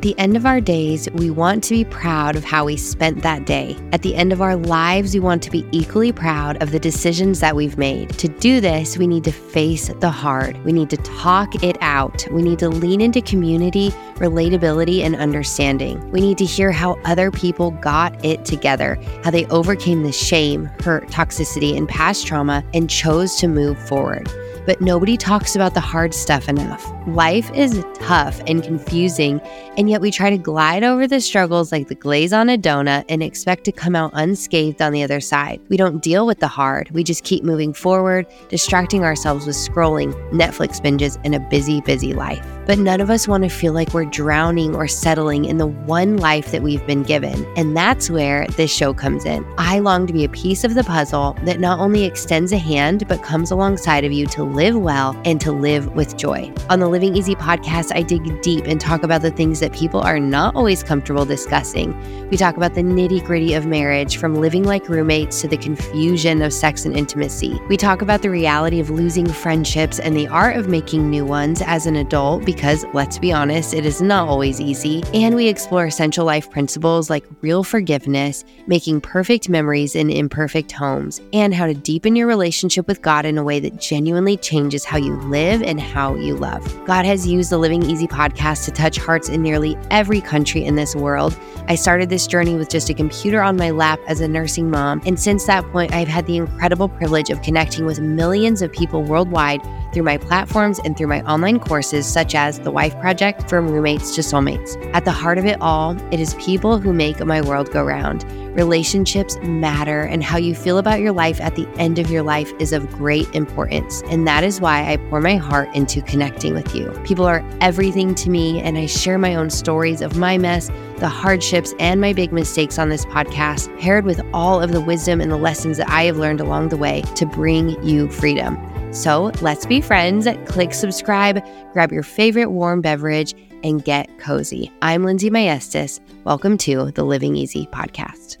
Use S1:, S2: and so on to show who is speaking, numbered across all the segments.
S1: At the end of our days, we want to be proud of how we spent that day. At the end of our lives, we want to be equally proud of the decisions that we've made. To do this, we need to face the hard. We need to talk it out. We need to lean into community, relatability, and understanding. We need to hear how other people got it together, how they overcame the shame, hurt, toxicity, and past trauma and chose to move forward but nobody talks about the hard stuff enough. Life is tough and confusing, and yet we try to glide over the struggles like the glaze on a donut and expect to come out unscathed on the other side. We don't deal with the hard, we just keep moving forward, distracting ourselves with scrolling, Netflix binges, and a busy, busy life. But none of us want to feel like we're drowning or settling in the one life that we've been given. And that's where this show comes in. I long to be a piece of the puzzle that not only extends a hand, but comes alongside of you to live well and to live with joy. On the Living Easy podcast, I dig deep and talk about the things that people are not always comfortable discussing. We talk about the nitty gritty of marriage, from living like roommates to the confusion of sex and intimacy. We talk about the reality of losing friendships and the art of making new ones as an adult because, let's be honest, it is not always easy. And we explore essential life principles like real forgiveness, making perfect memories in imperfect homes, and how to deepen your relationship with God in a way that genuinely changes how you live and how you love. God has used the Living Easy podcast to touch hearts in nearly every country in this world. I started this journey with just a computer on my lap as a nursing mom, and since that point, I've had the incredible privilege of connecting with millions of people worldwide through my platforms and through my online courses, such as The Wife Project From Roommates to Soulmates. At the heart of it all, it is people who make my world go round. Relationships matter, and how you feel about your life at the end of your life is of great importance. And that is why I pour my heart into connecting with you. People are everything to me, and I share my own stories of my mess, the hardships, and my big mistakes on this podcast, paired with all of the wisdom and the lessons that I have learned along the way to bring you freedom. So let's be friends. Click subscribe, grab your favorite warm beverage, and get cozy. I'm Lindsey Maestas. Welcome to the Living Easy podcast.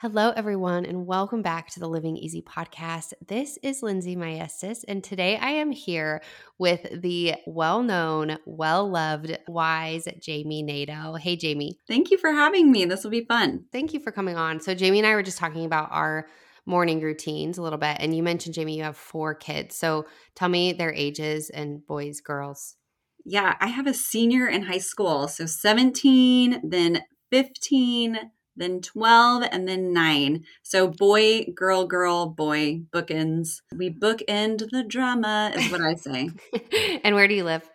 S1: Hello, everyone, and welcome back to the Living Easy podcast. This is Lindsey Maestas, and today I am here with the well known, well loved, wise Jami Nato. Hey, Jami.
S2: Thank you for having me. This will be fun.
S1: Thank you for coming on. So, Jami and I were just talking about our morning routines a little bit. And you mentioned, Jami, you have four kids. So tell me their ages and boys, girls.
S2: Yeah, I have a senior in high school. So 17, then 15, then 12, and then nine. So boy, girl, girl, boy, bookends. We bookend the drama, is what I say.
S1: and where do you live?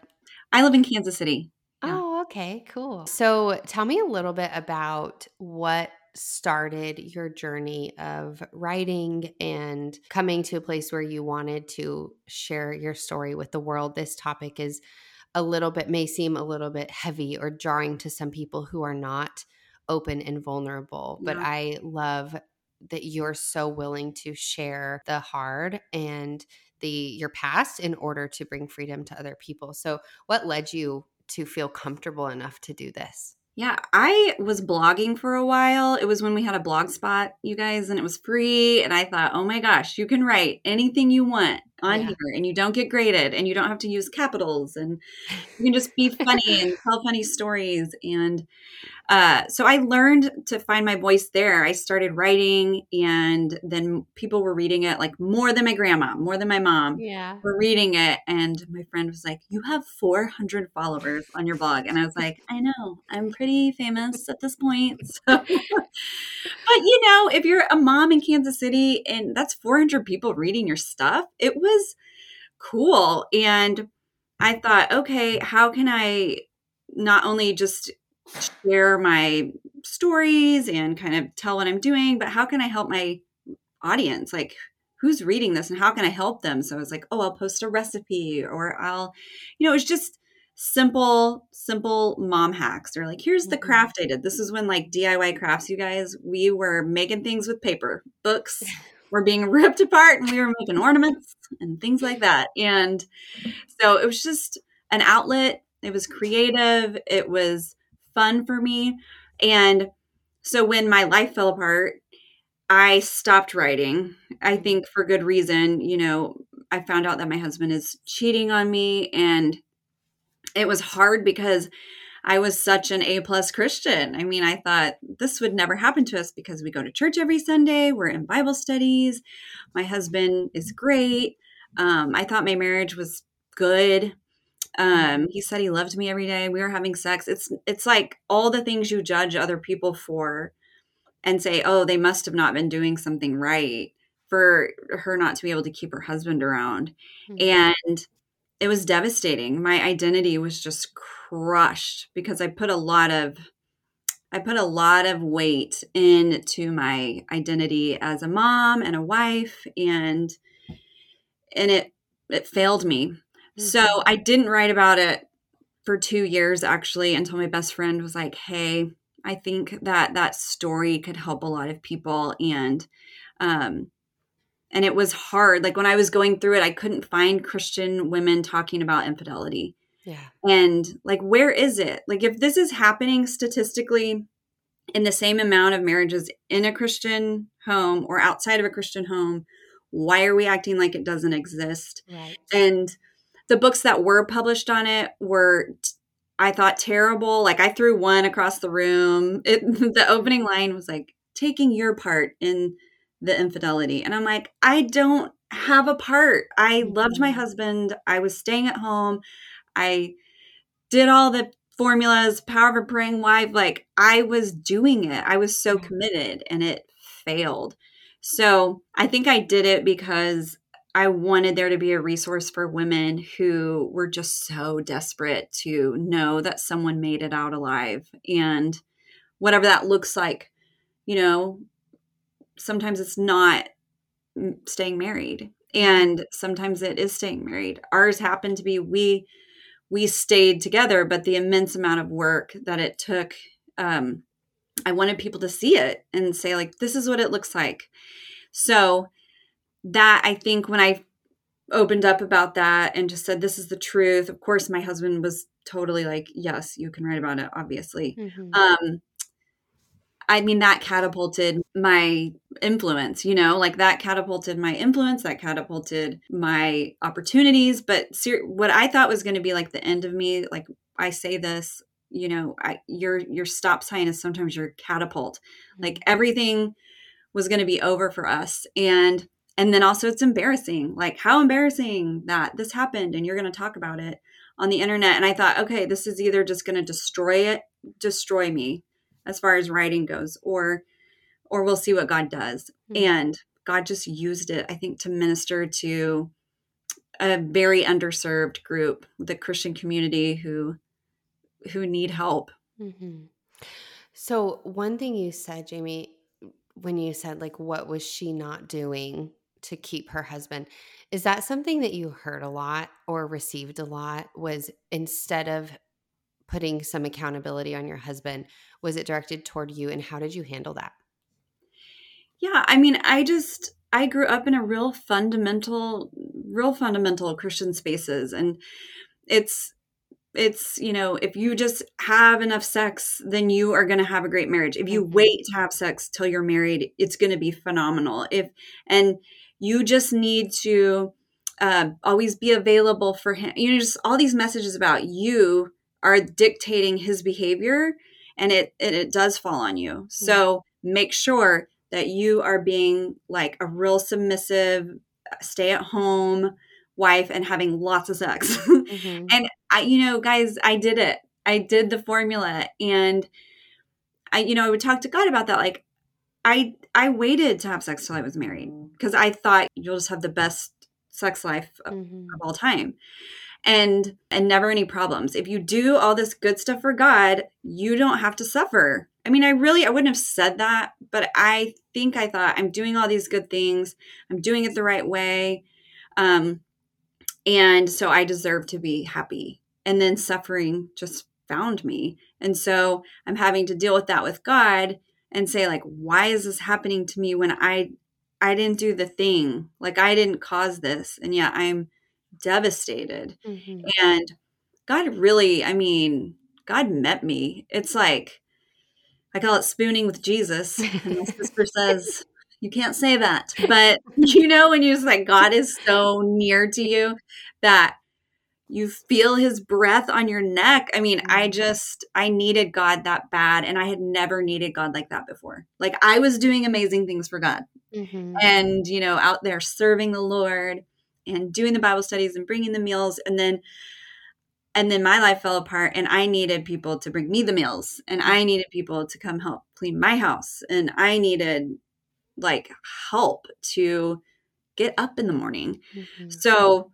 S2: I live in Kansas City.
S1: Yeah. Oh, okay, cool. So tell me a little bit about what started your journey of writing and coming to a place where you wanted to share your story with the world. This topic is a little bit, may seem a little bit heavy or jarring to some people who are not open and vulnerable, yeah. but I love that you're so willing to share the hard and the your past in order to bring freedom to other people. So what led you to feel comfortable enough to do this?
S2: Yeah, I was blogging for a while. It was when we had a blog spot, you guys, and it was free. And I thought, oh my gosh, you can write anything you want on yeah. here and you don't get graded and you don't have to use capitals and you can just be funny and tell funny stories. And uh, so I learned to find my voice there. I started writing, and then people were reading it like more than my grandma, more than my mom.
S1: Yeah,
S2: were reading it, and my friend was like, "You have 400 followers on your blog," and I was like, "I know, I'm pretty famous at this point." So. but you know, if you're a mom in Kansas City and that's 400 people reading your stuff, it was cool, and I thought, okay, how can I not only just share my stories and kind of tell what I'm doing, but how can I help my audience? Like, who's reading this and how can I help them? So I was like, oh, I'll post a recipe or I'll, you know, it's just simple, simple mom hacks or like, here's the mm-hmm. craft I did. This is when like DIY crafts, you guys, we were making things with paper, books were being ripped apart and we were making ornaments and things like that. And so it was just an outlet. It was creative. It was fun for me. And so when my life fell apart, I stopped writing. I think for good reason. You know, I found out that my husband is cheating on me, and it was hard because I was such an A plus Christian. I mean, I thought this would never happen to us because we go to church every Sunday, we're in Bible studies, my husband is great. Um, I thought my marriage was good. Um, he said he loved me every day. We were having sex. It's it's like all the things you judge other people for and say, oh, they must have not been doing something right for her not to be able to keep her husband around. Mm-hmm. And it was devastating. My identity was just crushed because I put a lot of I put a lot of weight into my identity as a mom and a wife and and it it failed me. Mm-hmm. So I didn't write about it for 2 years actually until my best friend was like, "Hey, I think that that story could help a lot of people and um and it was hard. Like when I was going through it, I couldn't find Christian women talking about infidelity.
S3: Yeah.
S2: And like, where is it? Like, if this is happening statistically in the same amount of marriages in a Christian home or outside of a Christian home, why are we acting like it doesn't exist?
S3: Right.
S2: And the books that were published on it were, I thought, terrible. Like, I threw one across the room. It, the opening line was like, taking your part in the infidelity. And I'm like, I don't have a part. I loved my mm-hmm. husband. I was staying at home. I did all the formulas, power of a praying wife. Like I was doing it. I was so committed and it failed. So I think I did it because I wanted there to be a resource for women who were just so desperate to know that someone made it out alive. And whatever that looks like, you know, sometimes it's not staying married. And sometimes it is staying married. Ours happened to be we we stayed together but the immense amount of work that it took um i wanted people to see it and say like this is what it looks like. So that i think when i opened up about that and just said this is the truth of course my husband was totally like yes you can write about it obviously mm-hmm. um I mean, that catapulted my influence, you know, like that catapulted my influence, that catapulted my opportunities. But ser- what I thought was going to be like the end of me, like I say this, you know, I, your your stop sign is sometimes your catapult. Like mm-hmm. everything was going to be over for us, and and then also it's embarrassing. Like how embarrassing that this happened, and you're going to talk about it on the internet. And I thought, okay, this is either just going to destroy it, destroy me, as far as writing goes or or we'll see what God does. Mm-hmm. And God just used it I think to minister to a very underserved group, the Christian community who who need help.
S3: Mm-hmm. So one thing you said, Jami, when you said like what was she not doing to keep her husband, is that something that you heard a lot or received a lot? Was instead of putting some accountability on your husband was it directed toward you and how did you handle that?
S2: Yeah i mean i just i grew up in a real fundamental real fundamental christian spaces and it's it's you know if you just have enough sex then you are going to have a great marriage. If you mm-hmm. wait to have sex till you're married it's going to be phenomenal. If and you just need to uh, always be available for him you know just all these messages about you are dictating his behavior and it and it does fall on you. Mm-hmm. So make sure that you are being like a real submissive, stay at home wife and having lots of sex. Mm-hmm. and I you know, guys, I did it. I did the formula and I you know, I would talk to God about that like I I waited to have sex till I was married because I thought you'll just have the best sex life of, mm-hmm. of all time and and never any problems. If you do all this good stuff for God, you don't have to suffer. I mean, I really I wouldn't have said that, but I think I thought I'm doing all these good things. I'm doing it the right way. Um and so I deserve to be happy. And then suffering just found me. And so I'm having to deal with that with God and say like why is this happening to me when I I didn't do the thing. Like I didn't cause this. And yet I'm devastated. Mm-hmm. And God really, I mean, God met me. It's like, I call it spooning with Jesus. And my sister says, you can't say that. But you know, when you just like, God is so near to you that you feel his breath on your neck. I mean, I
S3: Mm-hmm.
S2: just I needed God that bad and I had never needed God like that before. Like I was doing amazing things for God
S3: Mhm.
S2: and you know out there serving the lord and doing the bible studies and bringing the meals and then and then my life fell apart and i needed people to bring me the meals and i needed people to come help clean my house and i needed like help to get up in the morning
S3: Mhm.
S2: so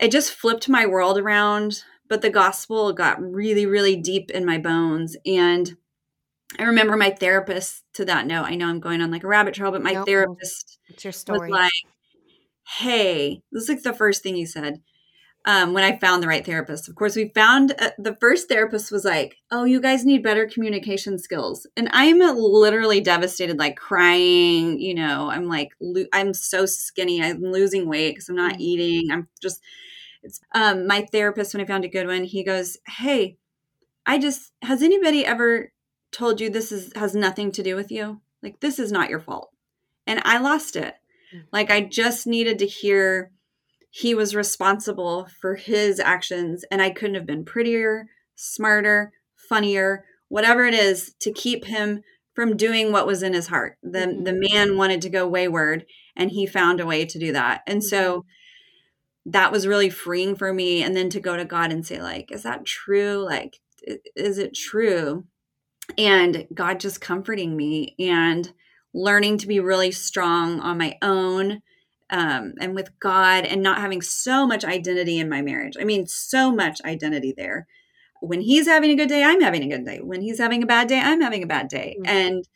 S2: it just flipped my world around but the gospel got really really deep in my bones and i remember my therapist to that note i know i'm going on like a rabbit trail but my
S3: Nope.
S2: therapist
S3: It's your
S2: was like, "Hey, this is like the first thing you said." Um, when I found the right therapist, of course, we found uh, the first therapist was like, "Oh, you guys need better communication skills," and I'm literally devastated, like crying. You know, I'm like, lo- I'm so skinny. I'm losing weight because I'm not
S3: Mhm.
S2: eating. I'm just. It's um, my therapist when I found a good one. He goes, "Hey, I just has anybody ever told you this is has nothing to do with you? Like this is not your fault." And I lost it.
S3: Mm.
S2: Like I just needed to hear he was responsible for his actions and I couldn't have been prettier, smarter, funnier, whatever it is to keep him from doing what was in his heart. The
S3: Mhm.
S2: the man wanted to go wayward and he found a way to do that. And so that was really freeing for me and then to go to God and say like is that true? Like is it true? And God just comforting me and learning to be really strong on my own um, and with God and not having so much identity in my marriage. I mean, so much identity there. When he's having a good day, I'm having a good day. When he's having a bad day, I'm having a bad day.
S3: Mhm.
S2: And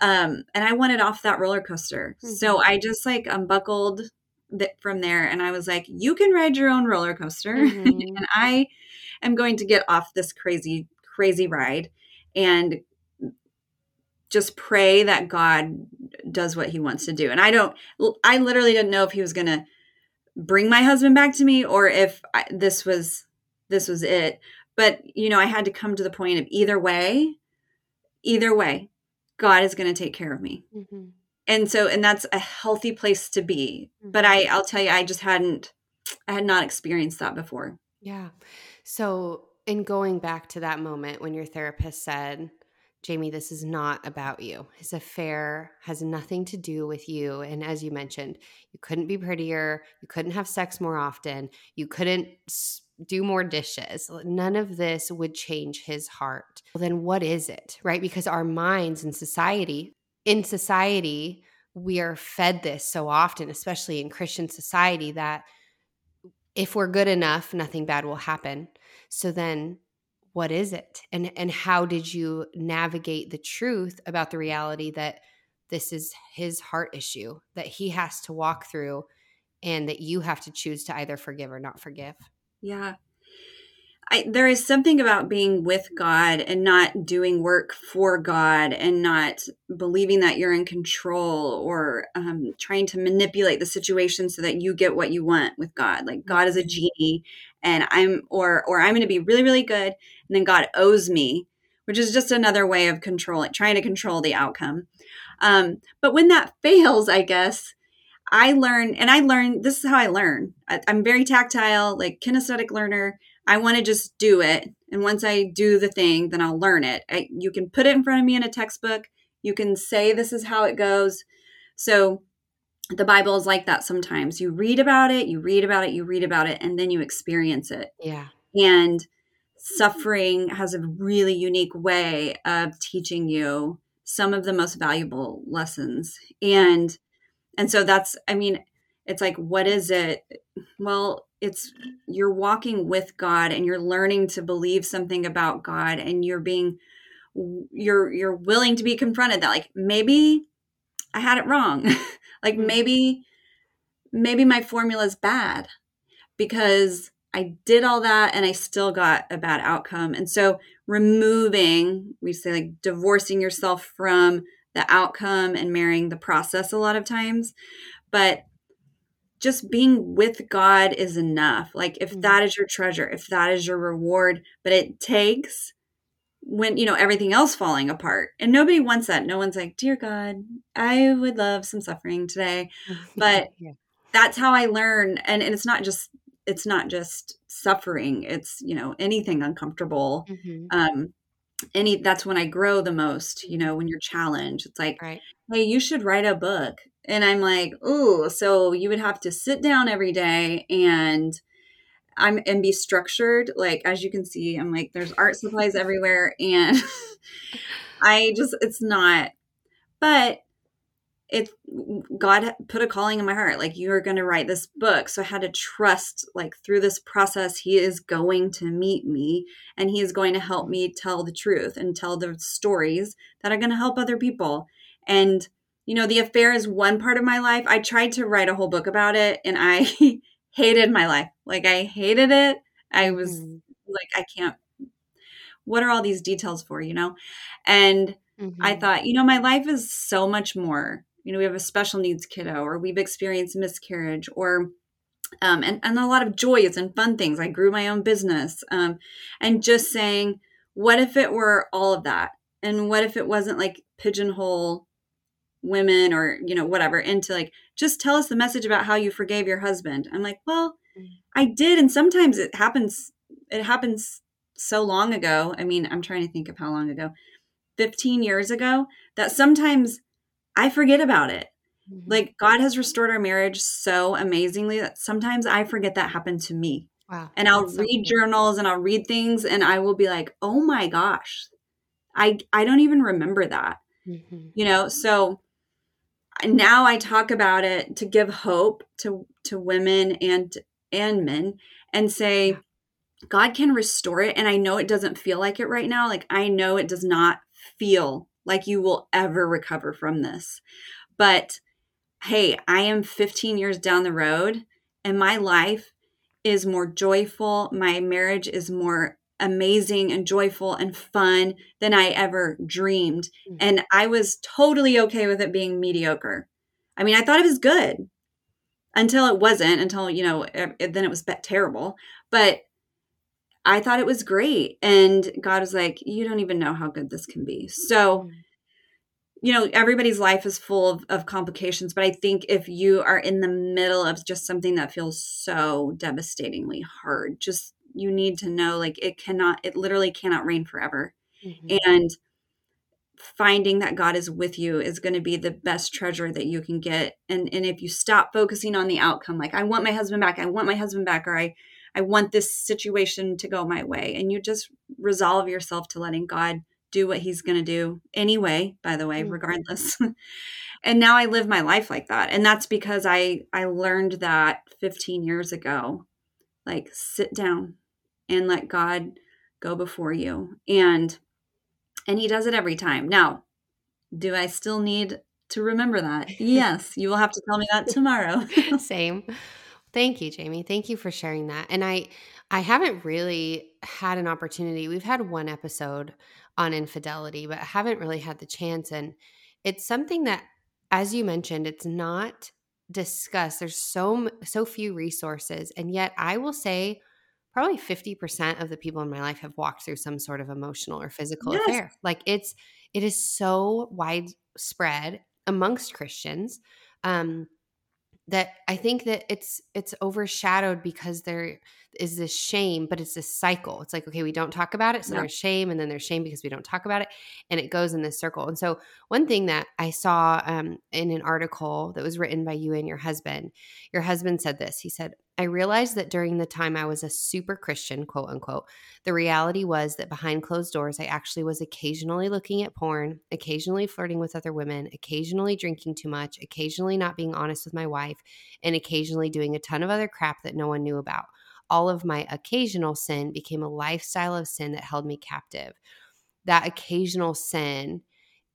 S2: um, and I wanted off that roller coaster. So I just like unbuckled th- from there and I was like, you can ride your own roller coaster.
S3: Mhm.
S2: and I am going to get off this crazy, crazy ride and just pray that God does what he wants to do. And I don't, I literally didn't know if he was going to bring my husband back to me or if I, this was, this was it. But, you know, I had to come to the point of either way, either way, God is going to take care of me.
S3: Mhm.
S2: And so, and that's a healthy place to be. But I, I'll tell you, I just hadn't, I had not experienced that before.
S3: Yeah. So, in going back to that moment when your therapist said, Jami, this is not about you. His affair has nothing to do with you. And as you mentioned, you couldn't be prettier. You couldn't have sex more often. You couldn't do more dishes. None of this would change his heart. Well, then what is it? Right? Because our minds in society, in society, we are fed this so often, especially in Christian society, that if we're good enough, nothing bad will happen. So then what is it? And and how did you navigate the truth about the reality that this is his heart issue that he has to walk through and that you have to choose to either forgive or not forgive?
S2: Yeah. I, there is something about being with God and not doing work for God and not believing that you're in control or um, trying to manipulate the situation so that you get what you want with God. Like God is a genie, and I'm or or I'm going to be really really good, and then God owes me, which is just another way of controlling, trying to control the outcome. Um, but when that fails, I guess I learn, and I learn. This is how I learn. I, I'm very tactile, like kinesthetic learner. I want to just do it. And once I do the thing, then I'll learn it. I, you can put it in front of me in a textbook. You can say, this is how it goes. So the Bible is like that sometimes. You read about it, you read about it, you read about it, and then you experience it.
S3: Yeah.
S2: And suffering has a really unique way of teaching you some of the most valuable lessons. And and so that's I mean, it's like what is it? Well, it's you're walking with God and you're learning to believe something about God and you're being you're you're willing to be confronted that like maybe I had it wrong. like
S3: Mhm.
S2: maybe maybe my formula is bad because I did all that and I still got a bad outcome. And so removing, we say like divorcing yourself from the outcome and marrying the process a lot of times, but just being with God is enough. Like if
S3: Mhm.
S2: that is your treasure, if that is your reward, but it takes when you know everything else falling apart. And nobody wants that. No one's like, "Dear God, I would love some suffering today." But
S3: yeah.
S2: that's how I learn and, and it's not just it's not just suffering it's you know anything uncomfortable mm-hmm. um any that's when i grow the most you know when you're challenged it's like right. hey you should write a book and i'm like oh so you would have to sit down every day and i'm and be structured like as you can see i'm like there's art supplies everywhere and i just it's not but it god put a calling in my heart like you are going to write this book. So i had to trust like through this process he is going to meet me and he is going to help me tell the truth and tell the stories that are going to help other people. And you know the affair is one part of my life. I tried to write a whole book about it and i hated my life. Like i hated it. I was mm. like i can't what are all these details for? you know? And mm-hmm. i thought you know my life is so much more. You know we have a special needs kiddo or we've experienced miscarriage or um, and, and a lot of joys and fun things. I grew my own business um, and just saying what if it were all of that? And what if it wasn't like pigeonhole women or you know whatever into like just tell us the message about how you forgave your husband i'm like well i did and sometimes it happens it happens so long ago i mean i'm trying to think of how long ago 15 years ago that sometimes I forget about it. Mm-hmm. Like God has restored our marriage so amazingly that sometimes I forget that happened to me. Wow. And I'll read so journals and I'll read things and I will be like, "Oh my gosh. I I don't even remember that." Mm-hmm. You know, so now I talk about it to give hope to to women and and men and say God can restore it and I know it doesn't feel like it right now. Like I know it does not feel like you will ever recover from this. But hey, I am 15 years down the road and my life is more joyful. My marriage is more amazing and joyful and fun than I ever dreamed. Mm-hmm. And I was totally okay with it being mediocre. I mean, I thought it was good until it wasn't, until, you know, it, then it was terrible. But I thought it was great. And God was like, You don't even know how good this can be. So, mm. you know, everybody's life is full of, of complications. But I think if you are in the middle of just something that feels so devastatingly hard, just you need to know like it cannot, it literally cannot rain forever. Mm-hmm. And finding that God is with you is going to be the best treasure that you can get. And and if you stop focusing on the outcome, like I want my husband back, I want my husband back, or I I want this situation to go my way. And you just resolve yourself to letting God do what he's going to do anyway, by the way, mm-hmm. regardless. and now I live my life like that. And that's because I I learned that 15 years ago. Like sit down and let God go before you. And and he does it every time. Now, do I still need to remember that? Yes, you will have to tell me that tomorrow.
S3: Same. Thank you, Jami. Thank you for sharing that. And I I haven't really had an opportunity. We've had one episode on infidelity, but I haven't really had the chance and it's something that as you mentioned, it's not discussed. There's so so few resources and yet I will say probably 50% of the people in my life have walked through some sort of emotional or physical yes. affair. Like it's it is so widespread amongst Christians. Um that I think that it's it's overshadowed because there is this shame, but it's this cycle. It's like, okay, we don't talk about it. So yeah. there's shame, and then there's shame because we don't talk about it. And it goes in this circle. And so, one thing that I saw um, in an article that was written by you and your husband, your husband said this. He said, I realized that during the time I was a super Christian, quote unquote, the reality was that behind closed doors, I actually was occasionally looking at porn, occasionally flirting with other women, occasionally drinking too much, occasionally not being honest with my wife, and occasionally doing a ton of other crap that no one knew about all of my occasional sin became a lifestyle of sin that held me captive. That occasional sin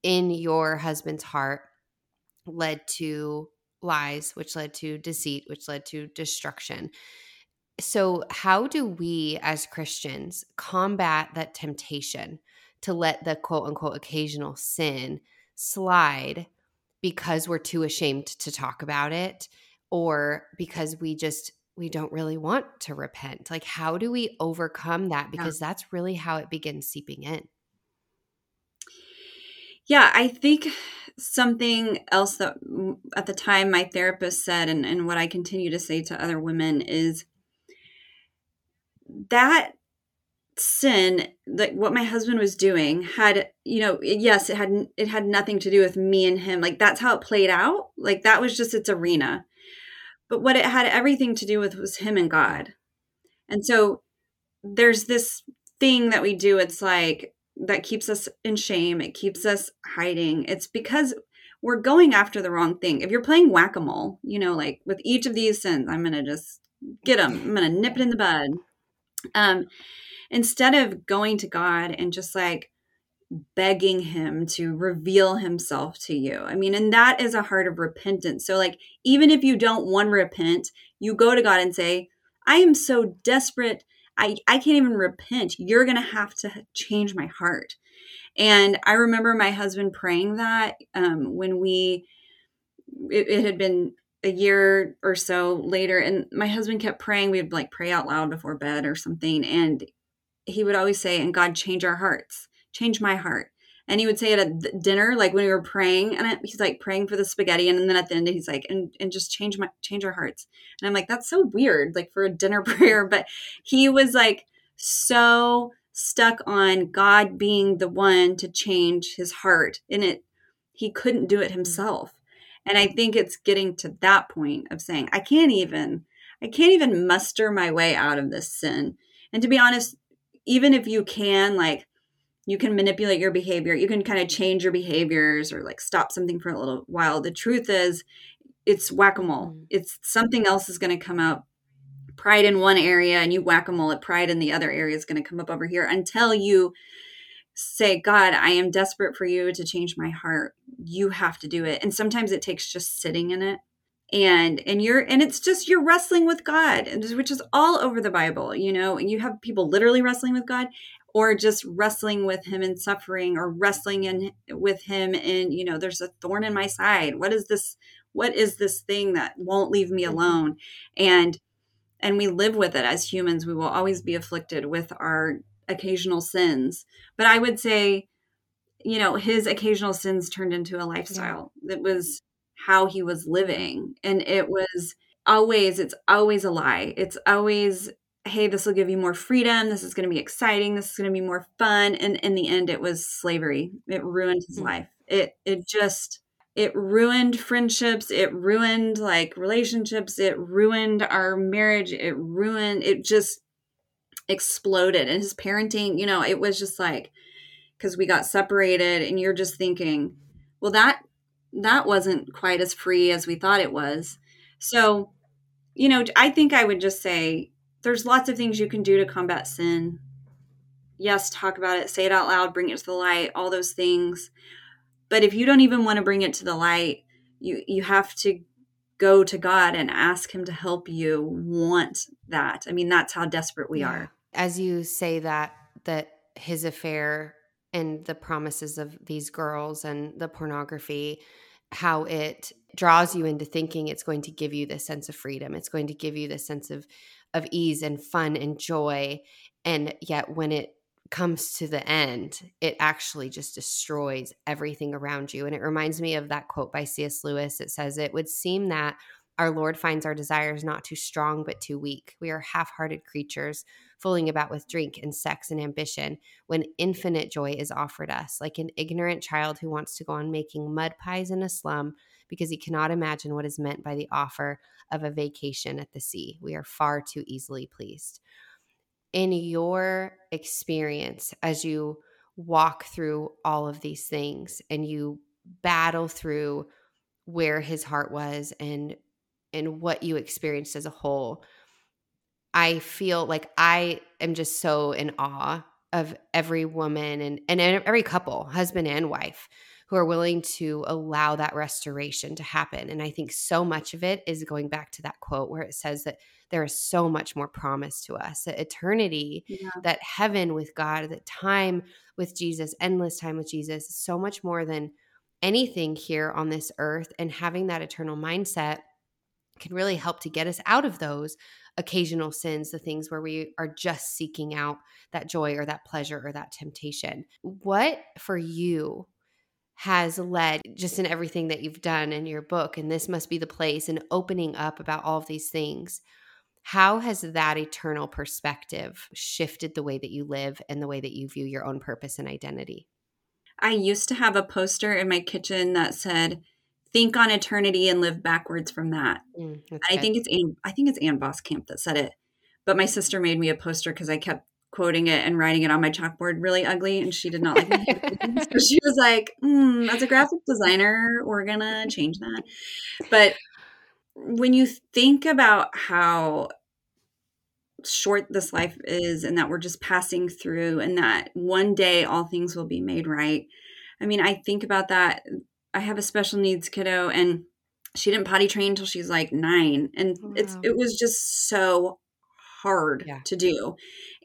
S3: in your husband's heart led to lies, which led to deceit, which led to destruction. So, how do we as Christians combat that temptation to let the quote unquote occasional sin slide because we're too ashamed to talk about it or because we just we don't really want to repent. Like, how do we overcome that? Because yeah. that's really how it begins seeping in.
S2: Yeah, I think something else that at the time my therapist said, and, and what I continue to say to other women is that sin like what my husband was doing had you know yes it had it had nothing to do with me and him like that's how it played out like that was just its arena but what it had everything to do with was him and god. And so there's this thing that we do it's like that keeps us in shame it keeps us hiding. It's because we're going after the wrong thing. If you're playing whack-a-mole you know like with each of these sins i'm gonna just get them i'm gonna nip it in the bud. Um instead of going to God and just like begging him to reveal himself to you. I mean, and that is a heart of repentance. So like even if you don't want repent, you go to God and say, I am so desperate. I, I can't even repent. You're going to have to change my heart. And I remember my husband praying that um, when we, it, it had been a year or so later, and my husband kept praying. We'd like pray out loud before bed or something. And he would always say, and God, change our hearts, change my heart. And he would say it at dinner, like when we were praying, and he's like praying for the spaghetti, and then at the end he's like, and and just change my change our hearts. And I'm like, that's so weird, like for a dinner prayer. But he was like so stuck on God being the one to change his heart, and it he couldn't do it mm. himself. And I think it's getting to that point of saying, I can't even, I can't even muster my way out of this sin. And to be honest, even if you can like you can manipulate your behavior you can kind of change your behaviors or like stop something for a little while. The truth is it's whack-a-mole. Mm. it's something else is going to come out pride in one area and you whack-a-mole at pride in the other area is going to come up over here until you say god i am desperate for you to change my heart. You have to do it. And sometimes it takes just sitting in it. And and you're and it's just you're wrestling with god which is all over the bible you know you have people literally wrestling with god or just wrestling with him in suffering or wrestling in with him and you know there's a thorn in my side what is this what is this thing that won't leave me mm-hmm. alone and and we live with it as humans we will always be afflicted with our occasional sins but i would say you know his occasional sins turned into a lifestyle yeah. that was how he was living. And it was always, it's always a lie. It's always, hey, this will give you more freedom. This is going to be exciting. This is going to be more fun. And in the end, it was slavery. It ruined his mm-hmm. life. It, it just, it ruined friendships. It ruined like relationships. It ruined our marriage. It ruined, it just exploded. And his parenting, you know, it was just like, because we got separated and you're just thinking, well, that that wasn't quite as free as we thought it was. So, you know, I think I would just say there's lots of things you can do to combat sin. Yes, talk about it, say it out loud, bring it to the light, all those things. But if you don't even want to bring it to the light, you you have to go to God and ask him to help you want that. I mean, that's how desperate we yeah. are.
S3: As you say that that his affair and the promises of these girls and the pornography how it draws you into thinking it's going to give you this sense of freedom it's going to give you this sense of of ease and fun and joy and yet when it comes to the end it actually just destroys everything around you and it reminds me of that quote by cs lewis. It says it would seem that our lord finds our desires not too strong but too weak. We are half-hearted creatures fooling about with drink and sex and ambition when infinite joy is offered us, like an ignorant child who wants to go on making mud pies in a slum because he cannot imagine what is meant by the offer of a vacation at the sea. We are far too easily pleased. In your experience, as you walk through all of these things and you battle through where his heart was and and what you experienced as a whole I feel like I am just so in awe of every woman and, and every couple, husband and wife, who are willing to allow that restoration to happen. And I think so much of it is going back to that quote where it says that there is so much more promise to us that eternity, yeah. that heaven with God, that time with Jesus, endless time with Jesus, so much more than anything here on this earth. And having that eternal mindset can really help to get us out of those occasional sins, the things where we are just seeking out that joy or that pleasure or that temptation. What for you has led just in everything that you've done in your book, and this must be the place and opening up about all of these things. How has that eternal perspective shifted the way that you live and the way that you view your own purpose and identity?
S2: I used to have a poster in my kitchen that said, "Think on eternity and live backwards from that." Mm, I think it's Ann, I think it's Ann Voskamp that said it, but my sister made me a poster because I kept quoting it and writing it on my chalkboard really ugly, and she did not like it. so she was like, mm, "As a graphic designer, we're gonna change that." But when you think about how short this life is and that we're just passing through and that one day all things will be made right. I mean, I think about that. I have a special needs kiddo and she didn't potty train until she's like nine. And wow. it's it was just so hard yeah. to do.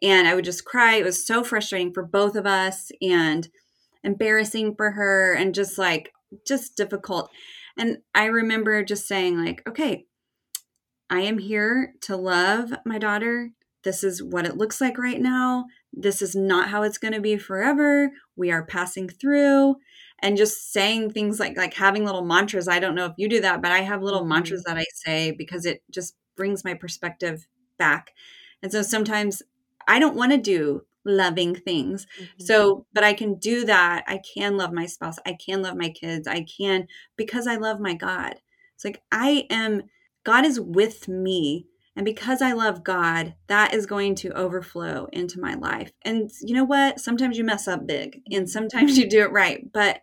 S2: And I would just cry. It was so frustrating for both of us and embarrassing for her and just like just difficult. And I remember just saying, like, okay, I am here to love my daughter. This is what it looks like right now. This is not how it's going to be forever. We are passing through and just saying things like like having little mantras. I don't know if you do that, but I have little mm-hmm. mantras that I say because it just brings my perspective back. And so sometimes I don't want to do loving things. Mm-hmm. So, but I can do that. I can love my spouse. I can love my kids. I can because I love my God. It's like I am, God is with me. And because I love God, that is going to overflow into my life. And you know what? Sometimes you mess up big and mm-hmm. sometimes you do it right, but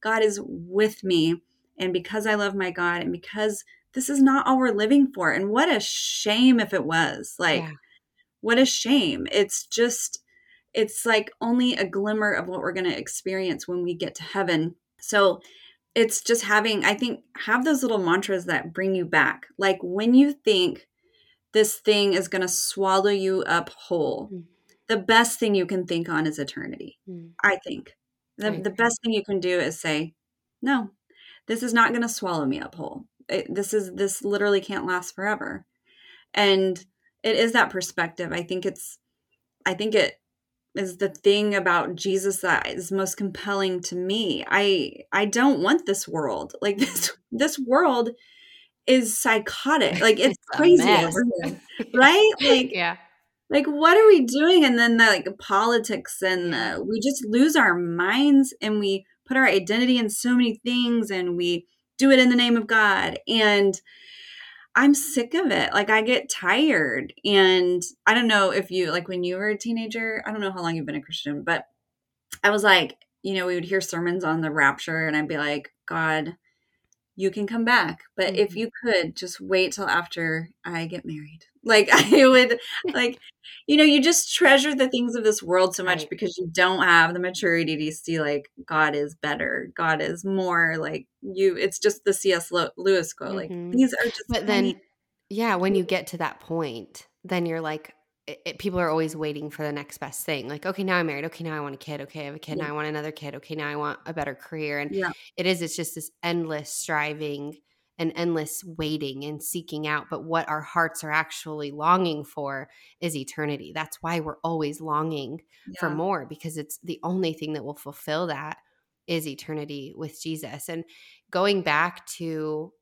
S2: God is with me. And because I love my God and because this is not all we're living for. And what a shame if it was. Like, yeah. what a shame. It's just, it's like only a glimmer of what we're going to experience when we get to heaven. So it's just having, I think, have those little mantras that bring you back. Like when you think this thing is going to swallow you up whole, mm. the best thing you can think on is eternity. Mm. I think the, the best thing you can do is say, no, this is not going to swallow me up whole. It, this is, this literally can't last forever. And it is that perspective. I think it's, I think it is the thing about Jesus that is most compelling to me. I I don't want this world. Like this this world is psychotic. Like it's, it's crazy right? Like
S3: yeah.
S2: Like what are we doing? And then the like politics and the, we just lose our minds and we put our identity in so many things and we do it in the name of God and I'm sick of it. Like I get tired. And I don't know if you like when you were a teenager, I don't know how long you've been a Christian, but I was like, you know, we would hear sermons on the rapture and I'd be like, God, you can come back. But mm-hmm. if you could just wait till after I get married. Like I would like you know, you just treasure the things of this world so much right. because you don't have the maturity to see like God is better. God is more like you it's just the CS Lewis quote. Mm-hmm. Like these are just
S3: But then yeah, when you get to that point, then you're like it, it, people are always waiting for the next best thing. Like, okay, now I'm married. Okay, now I want a kid. Okay, I have a kid. Yeah. Now I want another kid. Okay, now I want a better career. And yeah. it is, it's just this endless striving and endless waiting and seeking out. But what our hearts are actually longing for is eternity. That's why we're always longing yeah. for more because it's the only thing that will fulfill that is eternity with Jesus. And going back to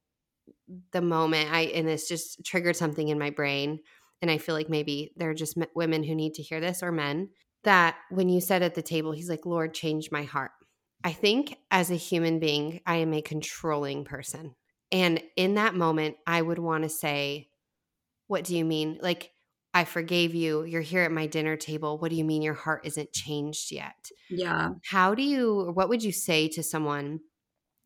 S3: the moment I, and this just triggered something in my brain and I feel like maybe there are just women who need to hear this or men that when you said at the table, he's like, Lord, change my heart. I think as a human being, I am a controlling person. And in that moment, I would want to say, What do you mean? Like, I forgave you. You're here at my dinner table. What do you mean your heart isn't changed yet?
S2: Yeah.
S3: How do you, what would you say to someone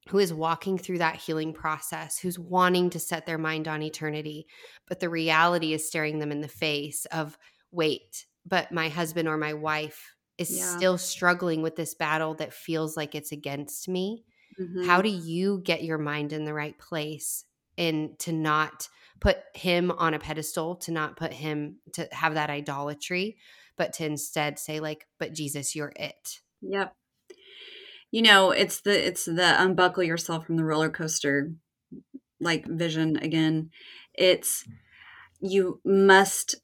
S3: who is walking through that healing process, who's wanting to set their mind on eternity, but the reality is staring them in the face of, wait, but my husband or my wife is yeah. still struggling with this battle that feels like it's against me. Mm-hmm. How do you get your mind in the right place and to not put him on a pedestal, to not put him to have that idolatry, but to instead say, like, but Jesus, you're it.
S2: Yep you know it's the it's the unbuckle yourself from the roller coaster like vision again it's mm. you must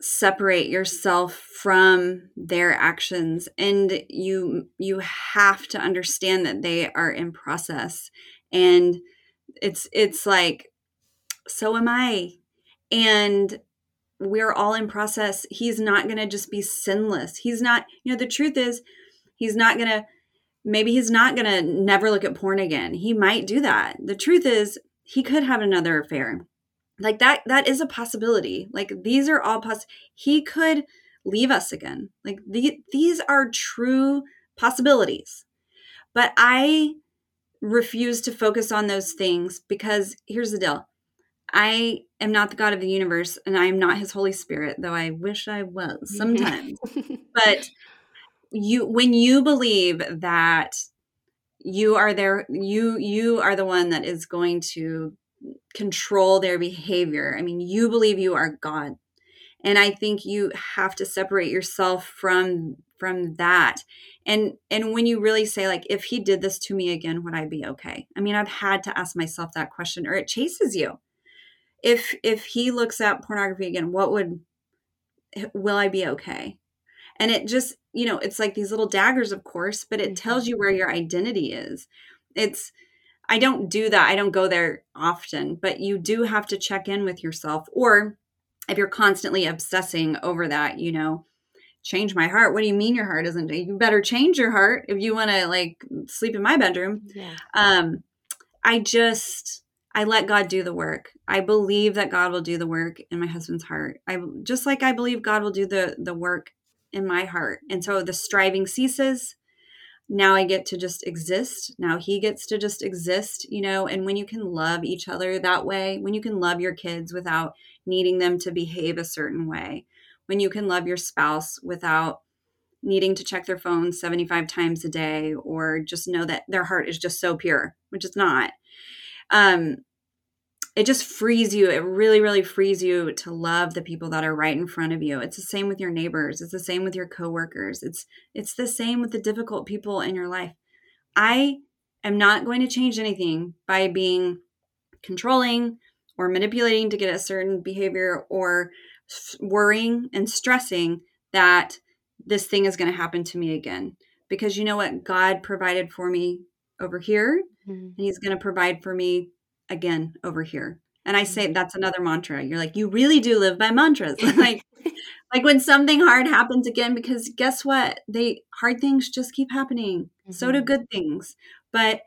S2: separate yourself from their actions and you you have to understand that they are in process and it's it's like so am i and we're all in process. He's not going to just be sinless. He's not, you know, the truth is, he's not going to, maybe he's not going to never look at porn again. He might do that. The truth is, he could have another affair. Like that, that is a possibility. Like these are all poss. He could leave us again. Like the, these are true possibilities. But I refuse to focus on those things because here's the deal I am not the God of the universe and I am not his Holy Spirit, though I wish I was sometimes. but you when you believe that you are there you you are the one that is going to control their behavior. I mean, you believe you are God. And I think you have to separate yourself from from that. And and when you really say like if he did this to me again, would I be okay? I mean, I've had to ask myself that question or it chases you if if he looks at pornography again what would will i be okay and it just you know it's like these little daggers of course but it tells mm-hmm. you where your identity is it's i don't do that i don't go there often but you do have to check in with yourself or if you're constantly obsessing over that you know change my heart what do you mean your heart isn't you better change your heart if you want to like sleep in my bedroom yeah. um i just I let God do the work. I believe that God will do the work in my husband's heart. I just like I believe God will do the the work in my heart. And so the striving ceases. Now I get to just exist. Now he gets to just exist, you know, and when you can love each other that way, when you can love your kids without needing them to behave a certain way, when you can love your spouse without needing to check their phone 75 times a day or just know that their heart is just so pure, which it's not. Um, it just frees you it really really frees you to love the people that are right in front of you. It's the same with your neighbors it's the same with your coworkers it's it's the same with the difficult people in your life. I am not going to change anything by being controlling or manipulating to get a certain behavior or worrying and stressing that this thing is going to happen to me again. Because you know what? God provided for me over here mm-hmm. and he's going to provide for me again over here. And I say mm-hmm. that's another mantra. You're like, you really do live by mantras. like like when something hard happens again, because guess what? They hard things just keep happening. Mm-hmm. So do mm-hmm. good things. But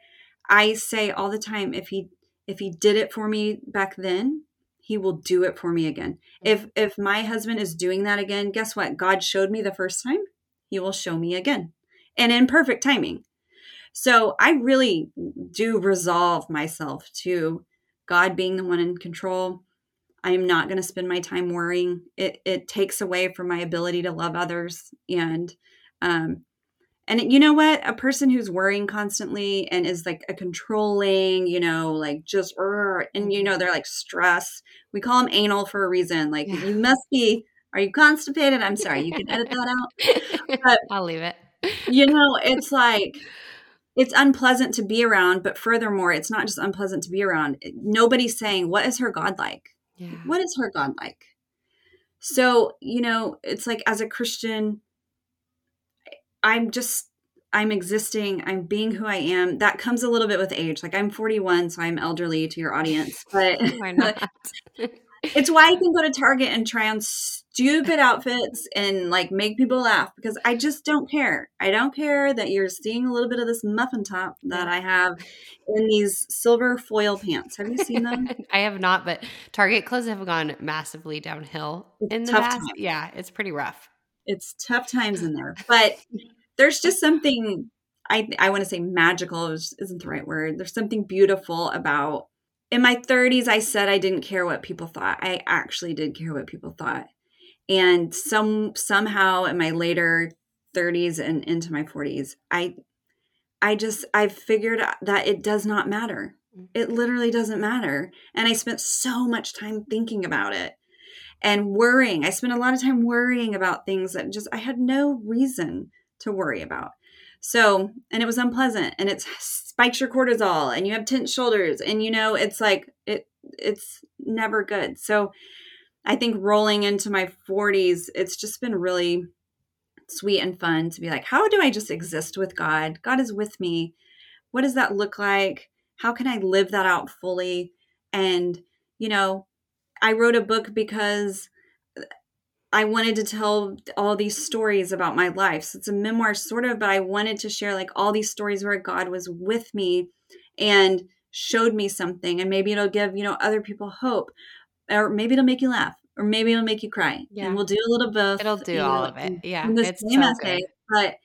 S2: I say all the time, if he if he did it for me back then, he will do it for me again. If mm-hmm. if my husband is doing that again, guess what? God showed me the first time, he will show me again. And in perfect timing. So I really do resolve myself to God being the one in control. I am not going to spend my time worrying. It it takes away from my ability to love others and um and you know what? A person who's worrying constantly and is like a controlling, you know, like just and you know they're like stress. We call them anal for a reason. Like yeah. you must be. Are you constipated? I'm sorry. You can edit that out.
S3: But, I'll leave it.
S2: you know, it's like it's unpleasant to be around but furthermore it's not just unpleasant to be around. Nobody's saying what is her god like? Yeah. what is her god like? So you know it's like as a christian i'm just i'm existing i'm being who i am. That comes a little bit with age. Like i'm 41 so i'm elderly to your audience but why not? it's why i can go to target and try on stupid outfits and like make people laugh because I just don't care. I don't care that you're seeing a little bit of this muffin top that I have in these silver foil pants. Have you seen them?
S3: I have not, but Target clothes have gone massively downhill it's in the past. Time. Yeah, it's pretty rough.
S2: It's tough times in there, but there's just something I I want to say magical isn't the right word. There's something beautiful about in my 30s I said I didn't care what people thought. I actually did care what people thought and some somehow in my later 30s and into my 40s i i just i've figured that it does not matter. Mm. it literally doesn't matter. And i spent so much time thinking about it and worrying. I spent a lot of time worrying about things that just i had no reason to worry about. So and it was unpleasant and it spikes your cortisol and you have tense shoulders and you know it's like it it's never good. So I think rolling into my 40s, it's just been really sweet and fun to be like, how do I just exist with God? God is with me. What does that look like? How can I live that out fully? And, you know, I wrote a book because I wanted to tell all these stories about my life. So it's a memoir, sort of, but I wanted to share like all these stories where God was with me and showed me something. And maybe it'll give, you know, other people hope, or maybe it'll make you laugh, or maybe it'll make you cry. Yeah. And we'll do a little both.
S3: It'll do all know, of it. Yeah. In the same so essay. Good.
S2: But,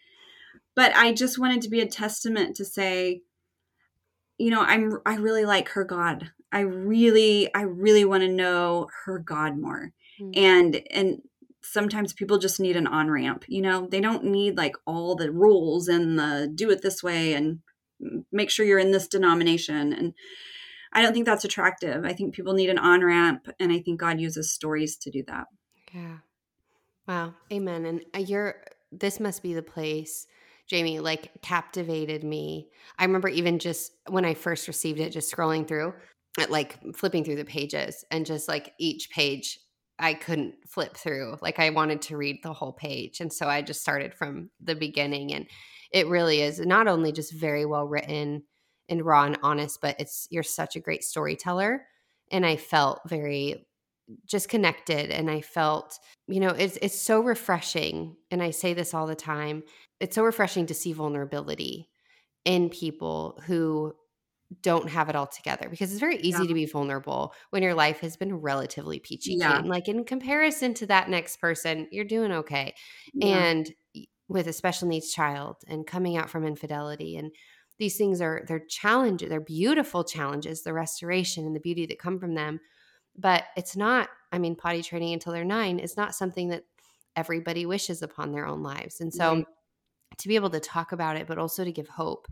S2: but I just wanted to be a testament to say, you know, I'm, I really like her God. I really, I really want to know her God more. Mm-hmm. And, and, sometimes people just need an on ramp. You know, they don't need like all the rules and the do it this way and make sure you're in this denomination. And I don't think that's attractive. I think people need an on ramp, and I think God uses stories to do that.
S3: Yeah. Wow. Amen. And uh, you're, this must be the place. Jami, like captivated me. I remember even just when I first received it, just scrolling through, like flipping through the pages and just like each page I couldn't flip through. Like I wanted to read the whole page. And so I just started from the beginning. And it really is not only just very well written and raw and honest, but it's you're such a great storyteller. And I felt very just connected and I felt, you know, it's it's so refreshing. And I say this all the time. It's so refreshing to see vulnerability in people who don't have it all together because it's very easy yeah. to be vulnerable when your life has been relatively peachy yeah. clean. Like in comparison to that next person, you're doing okay. Yeah. And with a special needs child and coming out from infidelity and these things are they're challenges, they're beautiful challenges, the restoration and the beauty that come from them. But it's not, I mean, potty training until they're nine is not something that everybody wishes upon their own lives. And so right. to be able to talk about it, but also to give hope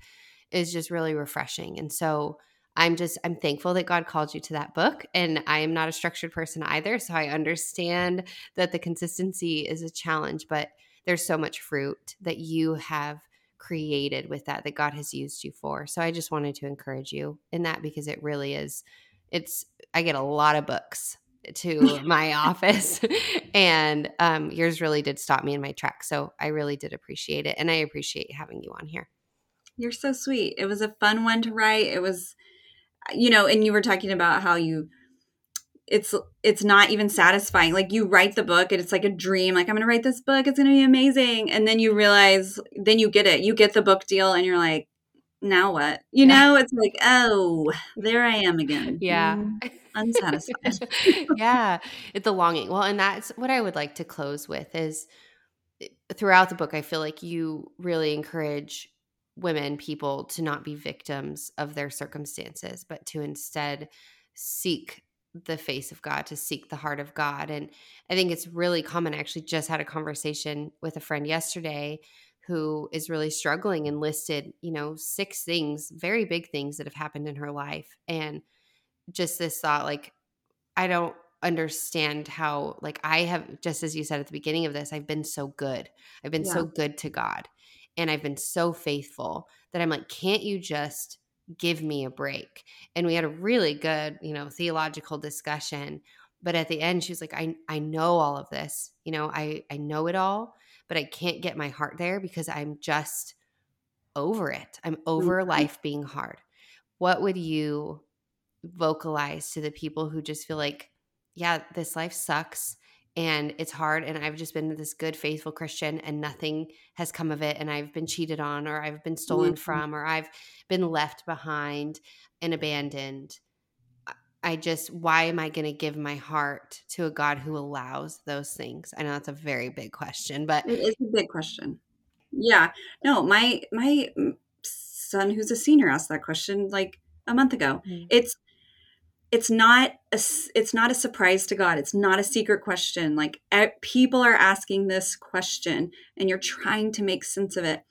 S3: is just really refreshing. And so I'm just I'm thankful that God called you to that book and I am not a structured person either, so I understand that the consistency is a challenge, but there's so much fruit that you have created with that that God has used you for. So I just wanted to encourage you in that because it really is it's I get a lot of books to my office and um, yours really did stop me in my track so i really did appreciate it and i appreciate having you on here
S2: you're so sweet. It was a fun one to write. It was, you know, and you were talking about how you, it's it's not even satisfying. Like you write the book and it's like a dream. Like I'm going to write this book. It's going to be amazing. And then you realize, then you get it. You get the book deal, and you're like, now what? You yeah. know, it's like, oh, there I am again.
S3: Yeah. Mm,
S2: unsatisfied.
S3: yeah. It's the longing. Well, and that's what I would like to close with is eh, throughout the book, I feel like you really encourage women, people to not be victims of their circumstances, but to instead seek the face of God, to seek the heart of God. And I think it's really common. I actually just had a conversation with a friend yesterday who is really struggling and listed, you know, six things, very big things that have happened in her life. And just this thought, like, I don't understand how, like, I have, just as you said at the beginning of this, I've been so good. I've been yeah. so good to God and I've been so faithful that I'm like, can't you just give me a break? And we had a really good, you know, theological discussion. But at the end, she was like, I, I know all of this. You know, I, I know it all, but I can't get my heart there because I'm just over it. I'm over mm-hmm. life being hard. What would you vocalize to the people who just feel like, yeah, this life sucks and it's hard and i've just been this good faithful christian and nothing has come of it and i've been cheated on or i've been stolen mm-hmm. from or i've been left behind and abandoned. I just why am i going to give my heart to a god who allows those things? I know that's a very big question but
S2: it is a big question. Yeah. No my my son who's a senior asked that question like a month ago. Mm-hmm. it's it's not a, it's not a surprise to God. It's not a secret question. Like people are asking this question and you're trying to make sense of it.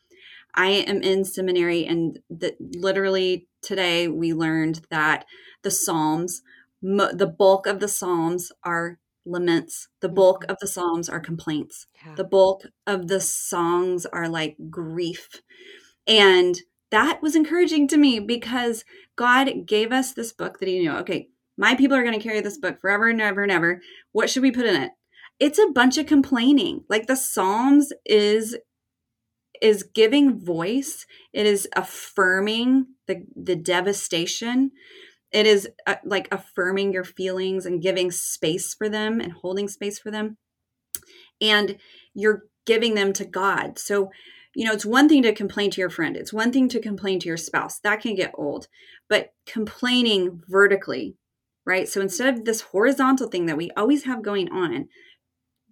S2: I am in seminary and that literally today we learned that the Psalms the bulk of the Psalms are laments. The bulk mm-hmm. of the Psalms are complaints. Yeah. The bulk of the Psalms are like grief. And that was encouraging to me because God gave us this book that He knew. Okay, my people are going to carry this book forever and ever and ever. What should we put in it? It's a bunch of complaining. Like the Psalms is is giving voice. It is affirming the the devastation. It is uh, like affirming your feelings and giving space for them and holding space for them. and you're giving them to God. So, you know, it's one thing to complain to your friend, it's one thing to complain to your spouse. That can get old. But complaining vertically, right? So instead of this horizontal thing that we always have going on,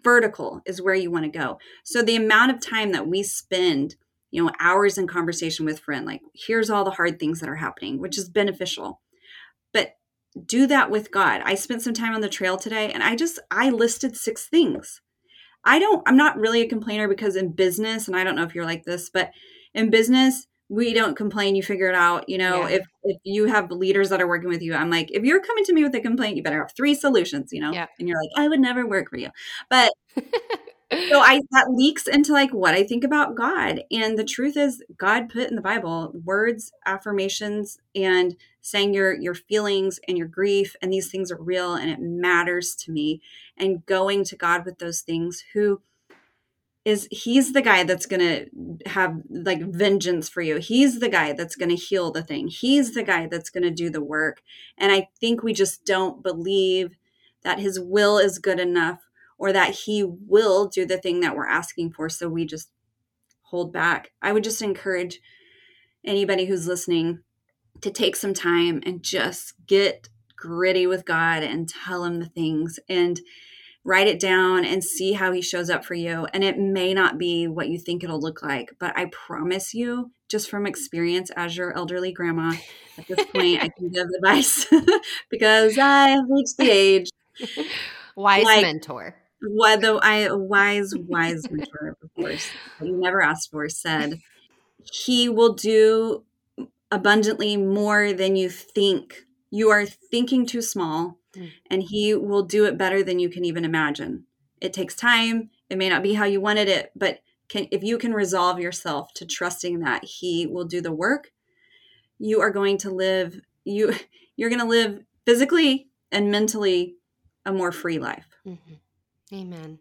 S2: vertical is where you want to go. So the amount of time that we spend, you know, hours in conversation with friend, like here's all the hard things that are happening, which is beneficial. But do that with God. I spent some time on the trail today and I just I listed six things. I don't I'm not really a complainer because in business and I don't know if you're like this, but in business we don't complain you figure it out you know yeah. if if you have leaders that are working with you i'm like if you're coming to me with a complaint you better have three solutions you know yeah. and you're like i would never work for you but so i that leaks into like what i think about god and the truth is god put in the bible words affirmations and saying your your feelings and your grief and these things are real and it matters to me and going to god with those things who is he's the guy that's going to have like vengeance for you. He's the guy that's going to heal the thing. He's the guy that's going to do the work. And I think we just don't believe that his will is good enough or that he will do the thing that we're asking for. So we just hold back. I would just encourage anybody who's listening to take some time and just get gritty with God and tell him the things. And write it down and see how he shows up for you. And it may not be what you think it'll look like, but I promise you, just from experience as your elderly grandma, at this point, I can give advice because I reached the age.
S3: Wise like, mentor.
S2: What though I a wise, wise mentor, of course, you never asked for, said he will do abundantly more than you think. You are thinking too small mm. and he will do it better than you can even imagine. It takes time. It may not be how you wanted it, but can, if you can resolve yourself to trusting that he will do the work, you are going to live you you're going to live physically and mentally a more free life.
S3: Mm-hmm. Amen.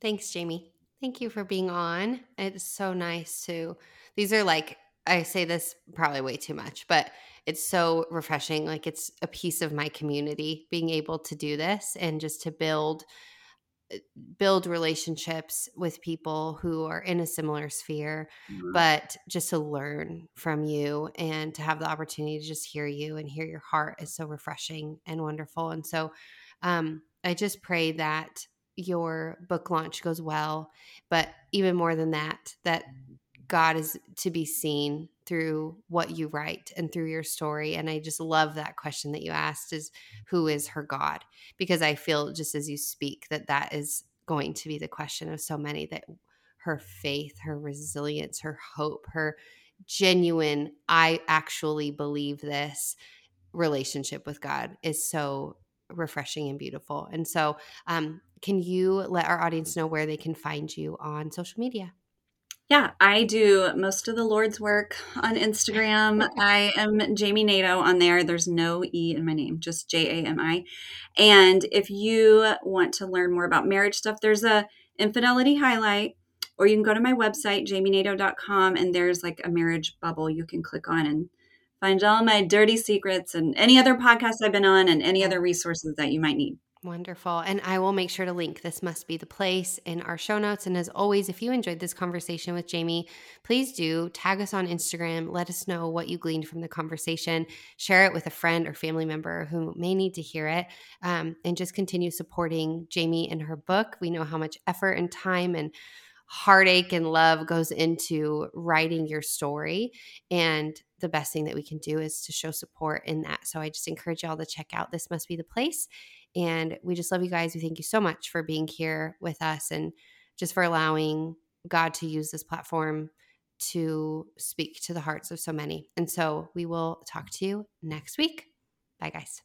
S3: Thanks, Jami. Thank you for being on. It's so nice to. These are like I say this probably way too much, but it's so refreshing. Like it's a piece of my community being able to do this and just to build uh, build relationships with people who are in a similar sphere mm-hmm. but just to learn from you and to have the opportunity to just hear you and hear your heart is so refreshing and wonderful and so um, i just pray that your book launch goes well but even more than that that God is to be seen through what you write and through your story. And I just love that question that you asked is who is her God? Because I feel just as you speak that that is going to be the question of so many that her faith, her resilience, her hope, her genuine, I actually believe this relationship with God is so refreshing and beautiful. And so, um, can you let our audience know where they can find you on social media?
S2: Yeah, I do most of the Lord's work on Instagram. I am Jami Nato on there. There's no E in my name, just J A M I. And if you want to learn more about marriage stuff, there's a infidelity highlight, or you can go to my website, jaminato.com, and there's like a marriage bubble you can click on and find all my dirty secrets and any other podcasts I've been on and any other resources that you might need.
S3: Wonderful. And I will make sure to link This Must Be the Place in our show notes. And as always, if you enjoyed this conversation with Jami, please do tag us on Instagram. Let us know what you gleaned from the conversation. Share it with a friend or family member who may need to hear it. Um, and just continue supporting Jami in her book. We know how much effort and time and heartache and love goes into writing your story. And the best thing that we can do is to show support in that. So I just encourage y'all to check out This Must Be the Place. And we just love you guys. We thank you so much for being here with us and just for allowing God to use this platform to speak to the hearts of so many. And so we will talk to you next week. Bye, guys.